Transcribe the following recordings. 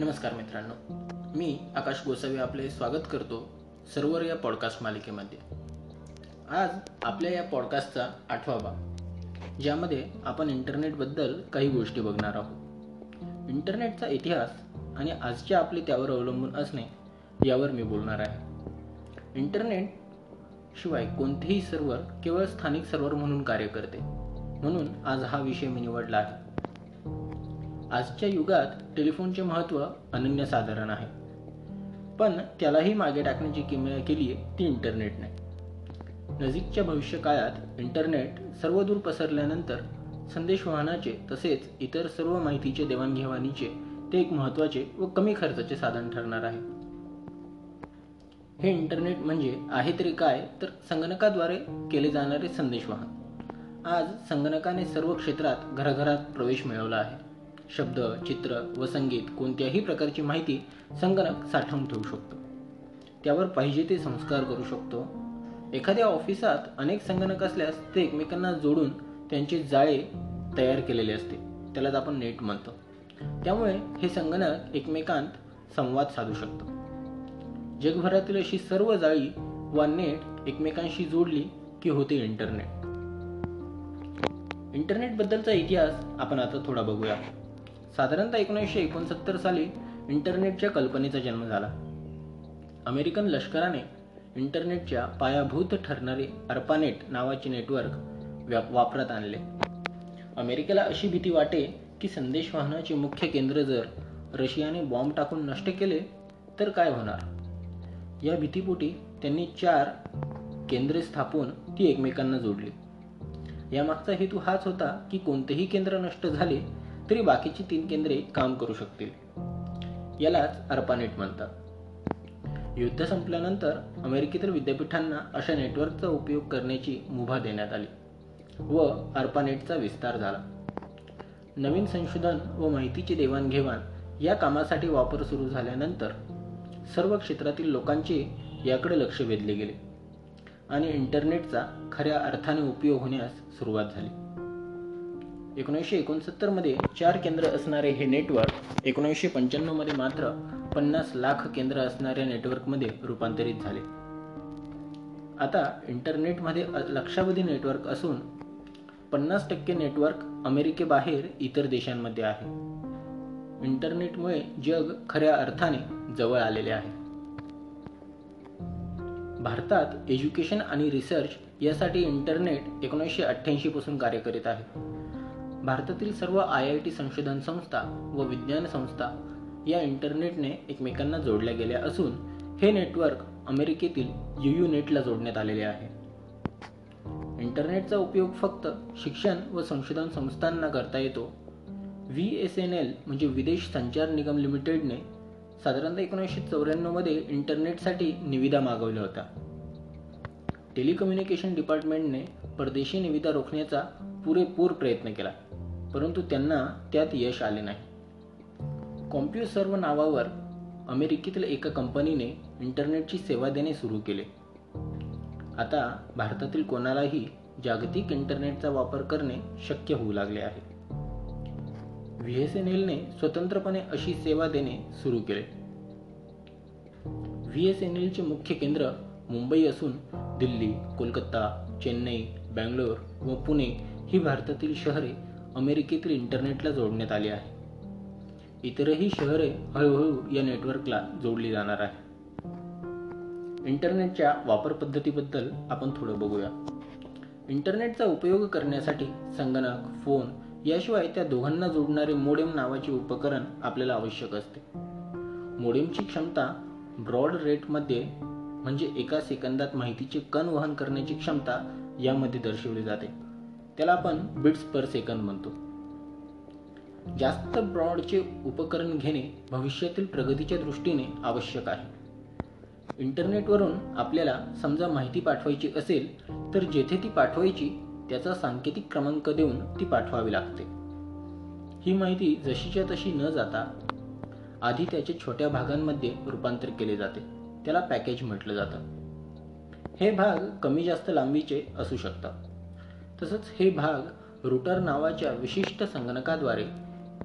नमस्कार मित्रांनो. मी आकाश गोसावी आपले स्वागत करतो सर्वर या पॉडकास्ट मालिकेमध्ये. आज आपल्या या पॉडकास्टचा आठवा भाग ज्यामध्ये आपण इंटरनेटबद्दल काही गोष्टी बघणार आहोत. इंटरनेटचा इतिहास आणि आजचे आपले त्यावर अवलंबून असणे यावर मी बोलणार आहे. इंटरनेट शिवाय कोणतेही सर्व्हर केवळ स्थानिक सर्व्हर म्हणून कार्य करते. म्हणून आज हा विषय मी निवडला आहे. आजच्या युगात टेलिफोनचे महत्त्व अनन्यसाधारण आहे. पण त्यालाही मागे टाकण्याची किमया केली आहे ती इंटरनेटने. नजीकच्या भविष्यकाळात इंटरनेट सर्वदूर पसरल्यानंतर संदेशवहनाचे तसेच इतर सर्व माहितीचे देवाणघेवाणीचे ते एक महत्त्वाचे व कमी खर्चाचे साधन ठरणार आहे. हे इंटरनेट म्हणजे आहे तरी काय तर संगणकाद्वारे केले जाणारे संदेशवहन. आज संगणकाने सर्व क्षेत्रात घराघरात प्रवेश मिळवला आहे. शब्द चित्र व संगीत कोणत्याही प्रकारची माहिती संगणक साठवून ठेवू शकतो. त्यावर पाहिजे ते संस्कार करू शकतो. एखाद्या ऑफिसात अनेक संगणक असल्यास ते एकमेकांना जोडून त्यांचे जाळे तयार केलेले असते. त्यालाच आपण नेट म्हणतो. त्यामुळे हे संगणक एकमेकांत संवाद साधू शकतो. जगभरातील अशी सर्व जाळी वा नेट एकमेकांशी जोडली की होते इंटरनेट. इंटरनेटबद्दलचा इतिहास आपण आता थोडा बघूया. साधारणतः एकोणीसशे एकोणसत्तर साली इंटरनेटच्या कल्पनेचा जन्म झाला. अमेरिकन लष्कराने इंटरनेटच्या पायाभूत ठरणारे अर्पानेट नावाचे नेटवर्क वापरात आणले. अमेरिकेला अशी भीती वाटे की संदेश वाहनाचे मुख्य केंद्र जर रशियाने बॉम्ब टाकून नष्ट केले तर काय होणार? या भीतीपोटी त्यांनी चार केंद्रे स्थापून ती एकमेकांना जोडली. यामागचा हेतू हाच होता की कोणतेही केंद्र नष्ट झाले तरी बाकीची तीन केंद्रे काम करू शकतील. यालाच अर्पानेट म्हणतात. युद्ध संपल्यानंतर अमेरिकेतील विद्यापीठांना अशा नेटवर्कचा उपयोग करण्याची मुभा देण्यात आली व अर्पानेटचा विस्तार झाला. नवीन संशोधन व माहितीची देवाणघेवाण या कामासाठी वापर सुरू झाल्यानंतर सर्व क्षेत्रातील लोकांचे याकडे लक्ष वेधले गेले आणि इंटरनेटचा खऱ्या अर्थाने उपयोग होण्यास सुरुवात झाली. एकोणीसशे एकोणसत्तरमध्ये चार केंद्र असणारे हे नेटवर्क एकोणीसशे पंच्याण्णवमध्ये मात्र पन्नास लाख केंद्र असणाऱ्या नेटवर्कमध्ये रूपांतरित झाले. आता इंटरनेटमध्ये लक्षावधी नेटवर्क असून पन्नास टक्के नेटवर्क अमेरिकेबाहेर इतर देशांमध्ये आहे. इंटरनेटमुळे जग खऱ्या अर्थाने जवळ आलेले आहे. भारतात एज्युकेशन आणि रिसर्च यासाठी इंटरनेट एकोणीसशे अठ्ठ्याऐंशी पासून कार्य करीत आहे. भारतातील सर्व आय आय टी संशोधन संस्था व विज्ञान संस्था या इंटरनेटने एकमेकांना जोडल्या गेल्या असून हे नेटवर्क अमेरिकेतील यू नेटला जोडण्यात आलेले आहे. इंटरनेटचा उपयोग फक्त शिक्षण व संशोधन संस्थांना करता येतो. व्ही एस एन एल म्हणजे विदेश संचार निगम लिमिटेडने साधारणतः एकोणीसशे चौऱ्याण्णवमध्ये इंटरनेटसाठी निविदा मागवल्या होत्या. टेलिकम्युनिकेशन डिपार्टमेंटने परदेशी निविदा रोखण्याचा पुरेपूर प्रयत्न केला. परंतु त्यांना त्यात यश आले नाही. सर्व नावावर अमेरिकेतील एका कंपनीने इंटरनेटची सेवा देणे सुरू केले. आता भारतातील कोणालाही जागतिक इंटरनेटचा वापर करणे शक्य होऊ लागले आहे. व्ही एस एन एलने स्वतंत्रपणे अशी सेवा देणे सुरू केले. व्ही एस एन एलचे मुख्य केंद्र मुंबई असून दिल्ली कोलकाता चेन्नई बँगलोर व पुणे ही भारतातील शहरे अमेरिकेतील इंटरनेटला जोडण्यात आली आहे. इतरही शहरे हळूहळू या नेटवर्कला जोडली जाणार आहे इंटरनेटच्या वापर पद्धतीबद्दल आपण थोडं बघूया. इंटरनेटचा उपयोग करण्यासाठी संगणक फोन याशिवाय त्या दोघांना जोडणारे मोडेम नावाचे उपकरण आपल्याला आवश्यक असते. मोडेमची क्षमता ब्रॉड रेटमध्ये म्हणजे एका सेकंदात माहितीचे कण वहन करण्याची क्षमता यामध्ये दर्शवली जाते. त्याला आपण बिट्स पर सेकंद म्हणतो. जास्त ब्रॉडचे उपकरण घेणे भविष्यातील प्रगतीच्या दृष्टीने आवश्यक आहे. इंटरनेटवरून आपल्याला समजा माहिती पाठवायची असेल तर जेथे ती पाठवायची त्याचा सांकेतिक क्रमांक देऊन ती पाठवावी लागते. ही माहिती जशीच्या तशी न जाता आधी त्याचे छोट्या भागांमध्ये रूपांतर केले जाते. त्याला पॅकेज म्हटलं जातं. हे भाग कमी जास्त लांबीचे असू शकतात. तसंच हे भाग रुटर नावाच्या विशिष्ट संगणकाद्वारे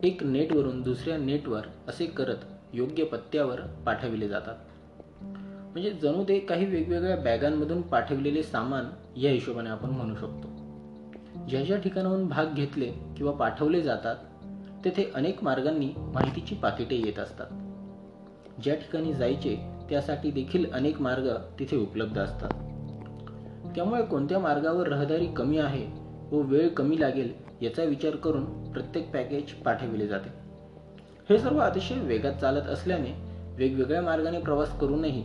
एक नेटवरून दुसऱ्या नेटवर असे करत योग्य पत्त्यावर पाठविले जातात. म्हणजे जणू ते काही वेगवेगळ्या बॅगांमधून पाठविलेले सामान या हिशोबाने आपण म्हणू शकतो. ज्या ज्या ठिकाणाहून भाग घेतले किंवा पाठवले जातात तेथे अनेक मार्गांनी माहितीची पाकिटे येत असतात. ज्या ठिकाणी जायचे त्यासाठी देखील अनेक मार्ग तिथे उपलब्ध असतात. त्यामुळे कोणत्या मार्गावर रहदारी कमी आहे व वेळ कमी लागेल याचा विचार करून प्रत्येक पॅकेज पाठविले जाते. हे सर्व अतिशय वेगात चालत असल्याने वेगवेगळ्या मार्गाने प्रवास करूनही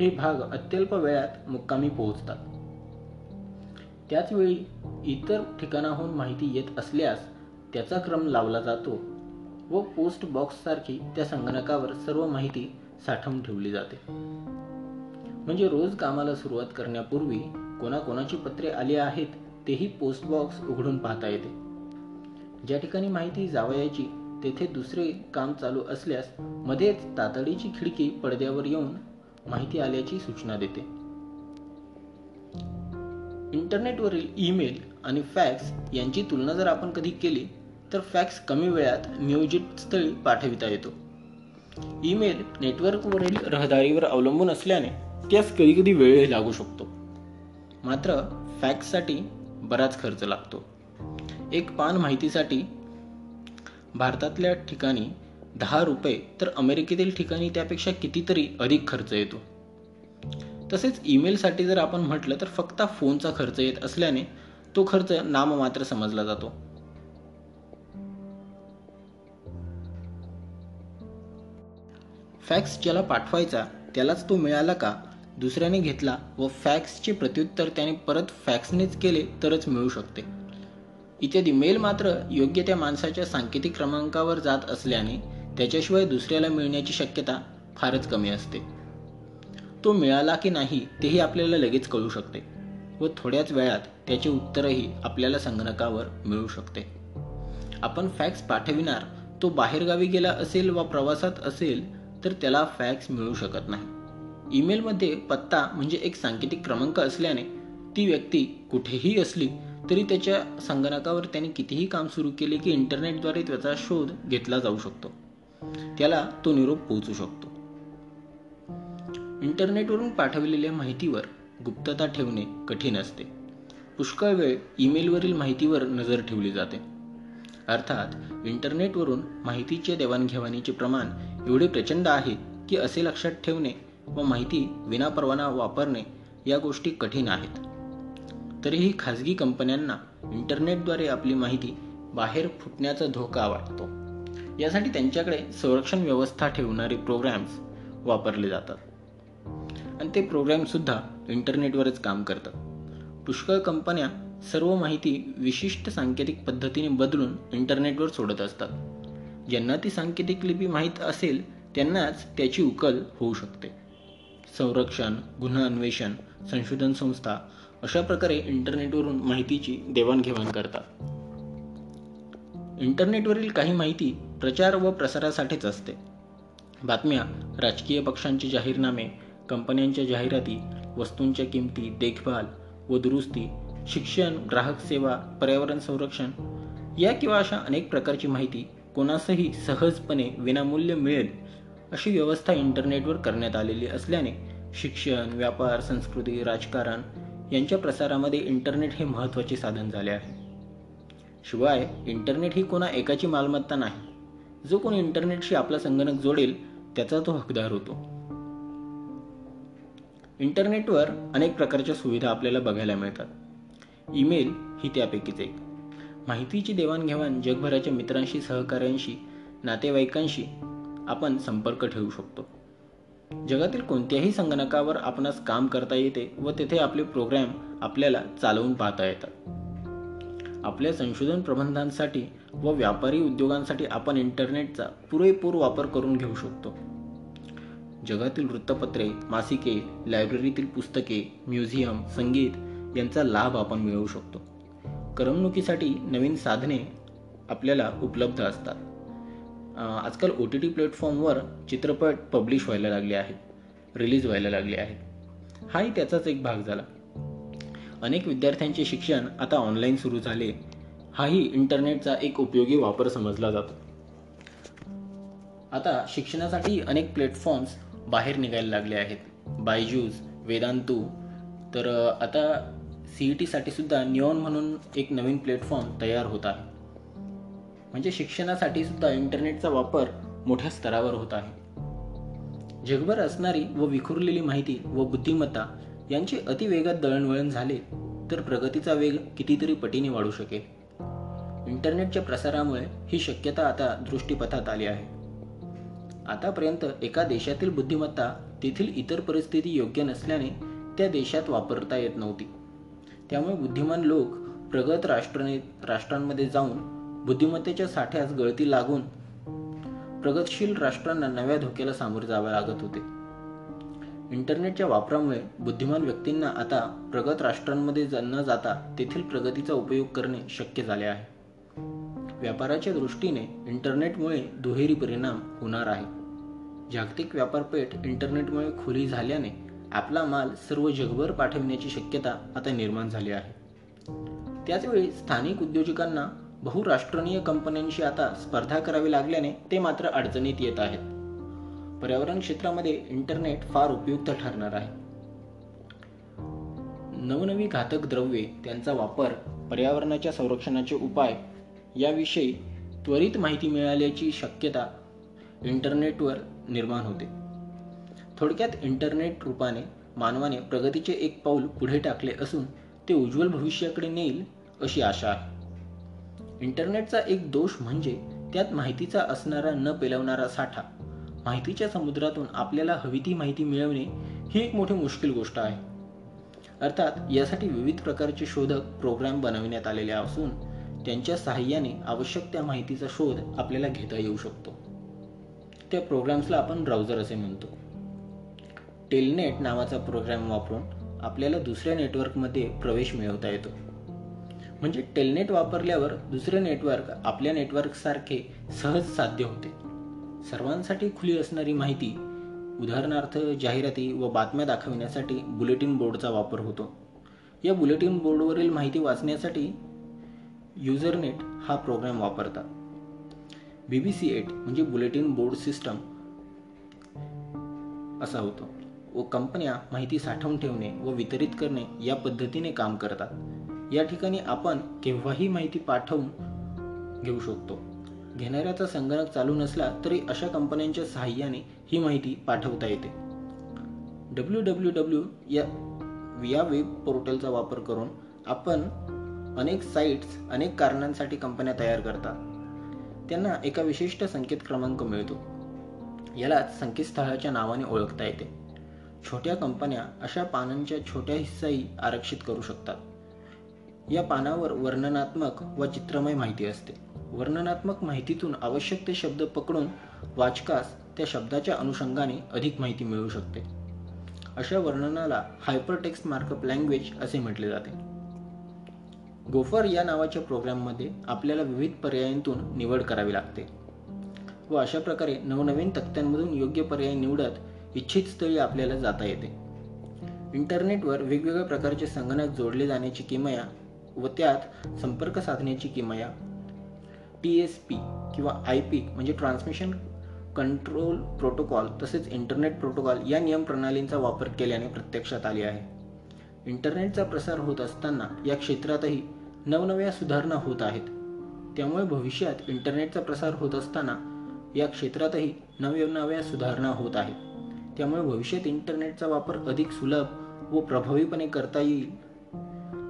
हे भाग अत्यल्प वेळात मुक्कामी पोहोचतात. त्याचवेळी इतर ठिकाणाहून माहिती येत असल्यास त्याचा क्रम लावला जातो व पोस्ट बॉक्ससारखी त्या संगणकावर सर्व माहिती साठवून ठेवली जाते. म्हणजे रोज कामाला सुरुवात करण्यापूर्वी कोणाकोणाची पत्रे आली आहेत तेही पोस्ट बॉक्स उघडून पाहता येते. ज्या ठिकाणी माहिती जावयाची तेथे दुसरे काम चालू असल्यास मध्येच तातडीची खिडकी पडद्यावर येऊन माहिती आल्याची सूचना देते. इंटरनेटवरील ईमेल आणि फॅक्स यांची तुलना जर आपण कधी केली तर फॅक्स कमी वेळात नियोजित स्थळी पाठविता येतो. ईमेल नेटवर्कवरील रहदारीवर अवलंबून असल्याने त्यास कधीकधी वेळही लागू शकतो. मात्र फॅक्ससाठी बराच खर्च लागतो. एक पान माहितीसाठी भारतातल्या ठिकाणी दहा रुपये तर अमेरिकेतील ठिकाणी त्यापेक्षा कितीतरी अधिक खर्च येतो. तसेच ईमेलसाठी जर आपण म्हटलं तर फक्त फोनचा खर्च येत असल्याने तो खर्च नाममात्र समजला जातो. फॅक्स ज्याला पाठवायचा त्यालाच तो मिळाला का? दुसऱ्याने घेतला व फॅक्सचे प्रत्युत्तर त्याने परत फॅक्सनेच केले तरच मिळू शकते. इत्यादी मेल मात्र योग्य त्या माणसाच्या सांकेतिक क्रमांकावर जात असल्याने त्याच्याशिवाय दुसऱ्याला मिळण्याची शक्यता फारच कमी असते. तो मिळाला की नाही तेही आपल्याला लगेच कळू शकते व थोड्याच वेळात त्याचे उत्तरही आपल्याला संगणकावर मिळू शकते. आपण फॅक्स पाठविणार तो बाहेरगावी गेला असेल वा प्रवासात असेल तर त्याला फॅक्स मिळू शकत नाही. ईमेलमध्ये पत्ता म्हणजे एक सांकेतिक क्रमांक असल्याने ती व्यक्ती कुठेही असली तरी त्याच्या संगणकावर त्याने कितीही काम सुरू केले की इंटरनेटद्वारे त्याचा शोध घेतला जाऊ शकतो. त्याला तो निरोप पोहोचू शकतो. इंटरनेटवरून पाठवलेल्या माहितीवर गुप्तता ठेवणे कठीण असते. पुष्कळ वेळ ईमेलवरील माहितीवर नजर ठेवली जाते. अर्थात इंटरनेटवरून माहितीचे देवाणघेवाणीचे प्रमाण एवढे प्रचंड आहे की असे लक्षात ठेवणे व माहिती विनापरवाना वापरणे या गोष्टी कठीण आहेत. तरीही खाजगी कंपन्यांना इंटरनेटद्वारे आपली माहिती बाहेर फुटण्याचा धोका वाटतो. यासाठी त्यांच्याकडे संरक्षण व्यवस्था ठेवणारे प्रोग्रॅम्स वापरले जातात. आणि ते प्रोग्रॅमसुद्धा इंटरनेटवरच काम करतात. पुष्कळ कंपन्या सर्व माहिती विशिष्ट सांकेतिक पद्धतीने बदलून इंटरनेटवर सोडत असतात. ज्यांना ती सांकेतिक लिपी माहीत असेल त्यांनाच त्याची उकल होऊ शकते. संरक्षण गुन्हा अन्वेषण संशोधन संस्था अशा प्रकारे इंटरनेटवरून माहितीची देवाणघेवाण करतात. इंटरनेटवरील काही माहिती प्रचार व प्रसारासाठीच असते. बातम्या राजकीय पक्षांचे जाहीरनामे कंपन्यांच्या जाहिराती वस्तूंच्या किमती देखभाल व दुरुस्ती शिक्षण ग्राहक सेवा पर्यावरण संरक्षण या किंवा अशा अनेक प्रकारची माहिती कोणासही सहजपणे विनामूल्य मिळेल अशी व्यवस्था इंटरनेटवर करण्यात आलेली असल्याने शिक्षण व्यापार संस्कृती राजकारण यांच्या प्रसारामध्ये इंटरनेट हे महत्त्वाचे साधन झाले आहे. शिवाय इंटरनेट ही कोणा एकाची मालमत्ता नाही. जो कोणी इंटरनेटशी आपला संगणक जोडेल त्याचा तो हकदार होतो. इंटरनेटवर अनेक प्रकारच्या सुविधा आपल्याला बघायला मिळतात. ईमेल ही त्यापैकीच एक. माहितीची देवाणघेवाण जगभराच्या मित्रांशी सहकाऱ्यांशी नातेवाईकांशी आपण संपर्क ठेवू शकतो. जगातील कोणत्याही संगणकावर आपणास काम करता येते व तेथे आपले प्रोग्रॅम आपल्याला चालवून पाहता येतात. आपल्या संशोधन प्रबंधांसाठी व व्यापारी उद्योगांसाठी आपण इंटरनेटचा पुरेपूर वापर करून घेऊ शकतो. जगातील वृत्तपत्रे मासिके लायब्ररीतील पुस्तके म्युझियम संगीत यांचा लाभ आपण मिळवू शकतो. करमणुकीसाठी नवीन साधने आपल्याला उपलब्ध असतात. आजकाल ओ टी टी प्लॅटफॉर्मवर चित्रपट पब्लिश व्हायला लागले आहेत. रिलीज व्हायला लागले आहेत. हाही त्याचाच एक भाग झाला. अनेक विद्यार्थ्यांचे शिक्षण आता ऑनलाईन सुरू झाले. हाही इंटरनेटचा एक उपयोगी वापर समजला जातो. आता शिक्षणासाठी अनेक प्लॅटफॉर्म्स बाहेर निघायला लागले आहेत. बायजूज वेदांतू. तर आता सी ई टीसाठी सुद्धा निऑन म्हणून एक नवीन प्लॅटफॉर्म तयार होत आहे. म्हणजे शिक्षणासाठी सुद्धा इंटरनेटचा वापर मोठ्या स्तरावर होत आहे. जगभर असणारी व विखुरलेली माहिती व बुद्धिमत्ता यांचे अतिवेगात दळणवळण झाले तर प्रगतीचा वेग कितीतरी पटीने वाढू शकेल. इंटरनेटच्या प्रसारामुळे ही शक्यता आता दृष्टीपथात आली आहे. आतापर्यंत एका देशातील बुद्धिमत्ता तेथील इतर परिस्थिती योग्य नसल्याने त्या देशात वापरता येत नव्हती. त्यामुळे बुद्धिमान लोक प्रगत राष्ट्रने राष्ट्रांमध्ये जाऊन बुद्धिमत्तेच्या साठ्यास गळती लागून प्रगतशील राष्ट्रांना नव्या धोक्याला सामोरे जावे लागत होते. इंटरनेटच्या वापरामुळे बुद्धिमान व्यक्तींना आता प्रगत राष्ट्रांमध्ये न जाता तेथील प्रगतीचा उपयोग करणे शक्य झाले आहे. व्यापाराच्या दृष्टीने इंटरनेटमुळे दुहेरी परिणाम होणार आहे. जागतिक व्यापारपेठ इंटरनेटमुळे खुली झाल्याने आपला माल सर्व जगभर पाठविण्याची शक्यता आता निर्माण झाली आहे. त्याचवेळी स्थानिक उद्योजकांना बहुराष्ट्रीय कंपन्यांशी आता स्पर्धा करावी लागल्याने ते मात्र अडचणीत येत आहेत. पर्यावरण क्षेत्रामध्ये इंटरनेट फार उपयुक्त ठरणार आहे. नवनवी घातक द्रव्ये त्यांचा वापर पर्यावरणाच्या संरक्षणाचे उपाय याविषयी त्वरित माहिती मिळाल्याची शक्यता इंटरनेटवर निर्माण होते. थोडक्यात इंटरनेट रूपाने मानवाने प्रगतीचे एक पाऊल पुढे टाकले असून ते उज्ज्वल भविष्याकडे नेईल अशी आशा आहे. इंटरनेटचा एक दोष म्हणजे त्यात माहितीचा असणारा न पेलवणारा साठा. माहितीच्या समुद्रातून आपल्याला हवी ती माहिती मिळवणे ही एक मोठी मुश्किल गोष्ट आहे. अर्थात यासाठी विविध प्रकारचे शोधक प्रोग्राम बनविण्यात आलेले असून त्यांच्या सहाय्याने आवश्यक त्या माहितीचा शोध आपल्याला घेता येऊ शकतो. त्या प्रोग्राम्सला आपण ब्राउझर असे म्हणतो. टेलनेट नावाचा प्रोग्राम वापरून आपल्याला दुसऱ्या नेटवर्कमध्ये प्रवेश मिळवता येतो. म्हणजे टेलनेट वापरल्यावर दुसरे नेटवर्क आपल्या नेटवर्कसारखे सहज साध्य होते. सर्वांसाठी खुली असणारी माहिती उदाहरणार्थ जाहिराती व बातम्या दाखविण्यासाठी बुलेटिन बोर्डचा वापर होतो. या बुलेटिन बोर्डवरील माहिती वाचण्यासाठी युजरनेट हा प्रोग्राम वापरतात. बी बी सी एट म्हणजे बुलेटिन बोर्ड सिस्टम असा होतो. व कंपन्या माहिती साठवून ठेवणे व वितरित करणे या पद्धतीने काम करतात. या ठिकाणी आपण केव्हाही माहिती पाठवून घेऊ शकतो. घेणाऱ्याचा संगणक चालू नसला तरी अशा कंपन्यांच्या सहाय्याने ही माहिती पाठवता येते. डब्ल्यू डब्ल्यू डब्ल्यू या या वेब पोर्टलचा वापर करून आपण अनेक साईट्स अनेक कारणांसाठी कंपन्या तयार करतात त्यांना एका विशिष्ट संकेत क्रमांक मिळतो. यालाच संकेतस्थळाच्या नावाने ओळखता येते. छोट्या कंपन्या अशा पानांच्या छोट्या हिस्साही आरक्षित करू शकतात. या पानावर वर्णनात्मक व चित्रमय माहिती असते. वर्णनात्मक माहितीतून आवश्यक ते शब्द पकडून वाचकास त्या शब्दाच्या अनुषंगाने अधिक माहिती मिळू शकते. अशा वर्णनाला हायपरटेक्स्ट मार्कअप लँग्वेज असे म्हटले जाते. गोफर या नावाच्या प्रोग्राममध्ये आपल्याला विविध पर्यायांतून निवड करावी लागते व अशा प्रकारे नवनवीन तक्त्यांमधून योग्य पर्याय निवडत इच्छित स्थळी आपल्याला जाता येते. इंटरनेटवर वेगवेगळ्या प्रकारचे संगणक जोडले जाण्याची किमया व त्यात संपर्क साधण्याची किमया टी एस पी किंवा आय पी म्हणजे ट्रान्समिशन कंट्रोल प्रोटोकॉल तसेच इंटरनेट प्रोटोकॉल या नियम प्रणालींचा वापर केल्याने प्रत्यक्षात आली आहे. इंटरनेटचा प्रसार होत असताना या क्षेत्रातही नवनव्या सुधारणा होत आहेत. त्यामुळे भविष्यात इंटरनेटचा प्रसार होत असताना या क्षेत्रातही नवनव्या सुधारणा होत आहेत. त्यामुळे भविष्यात इंटरनेटचा वापर अधिक सुलभ व प्रभावीपणे करता येईल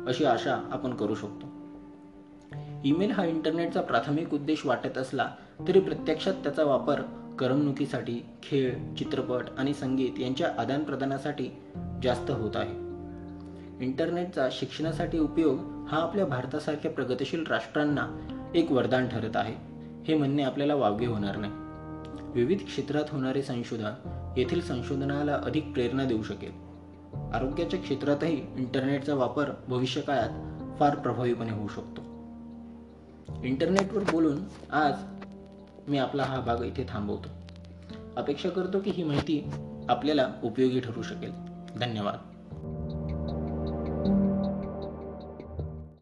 अशी आशा आपण करू शकतो. ईमेल हा इंटरनेटचा प्राथमिक उद्देश वाटत असला तरी प्रत्यक्षात त्याचा वापर करमणुकीसाठी खेळ चित्रपट आणि संगीत यांच्या आदानप्रदानासाठी जास्त होत आहे. इंटरनेटचा शिक्षणासाठी उपयोग हा आपल्या भारतासारख्या प्रगतिशील राष्ट्रांना एक वरदान ठरत आहे. हे म्हणणे आपल्याला वावगे होणार नाही. विविध क्षेत्रात होणारे संशोधन येथील संशोधनाला अधिक प्रेरणा देऊ शकेल. आरोग्याच्या क्षेत्रातही इंटरनेटचा वापर भविष्यकाळात फार प्रभावीपणे होऊ शकतो. इंटरनेटवर बोलून आज मी आपला हा भाग इथे थांबवतो. अपेक्षा करतो की ही माहिती आपल्याला उपयोगी ठरू शकेल. धन्यवाद.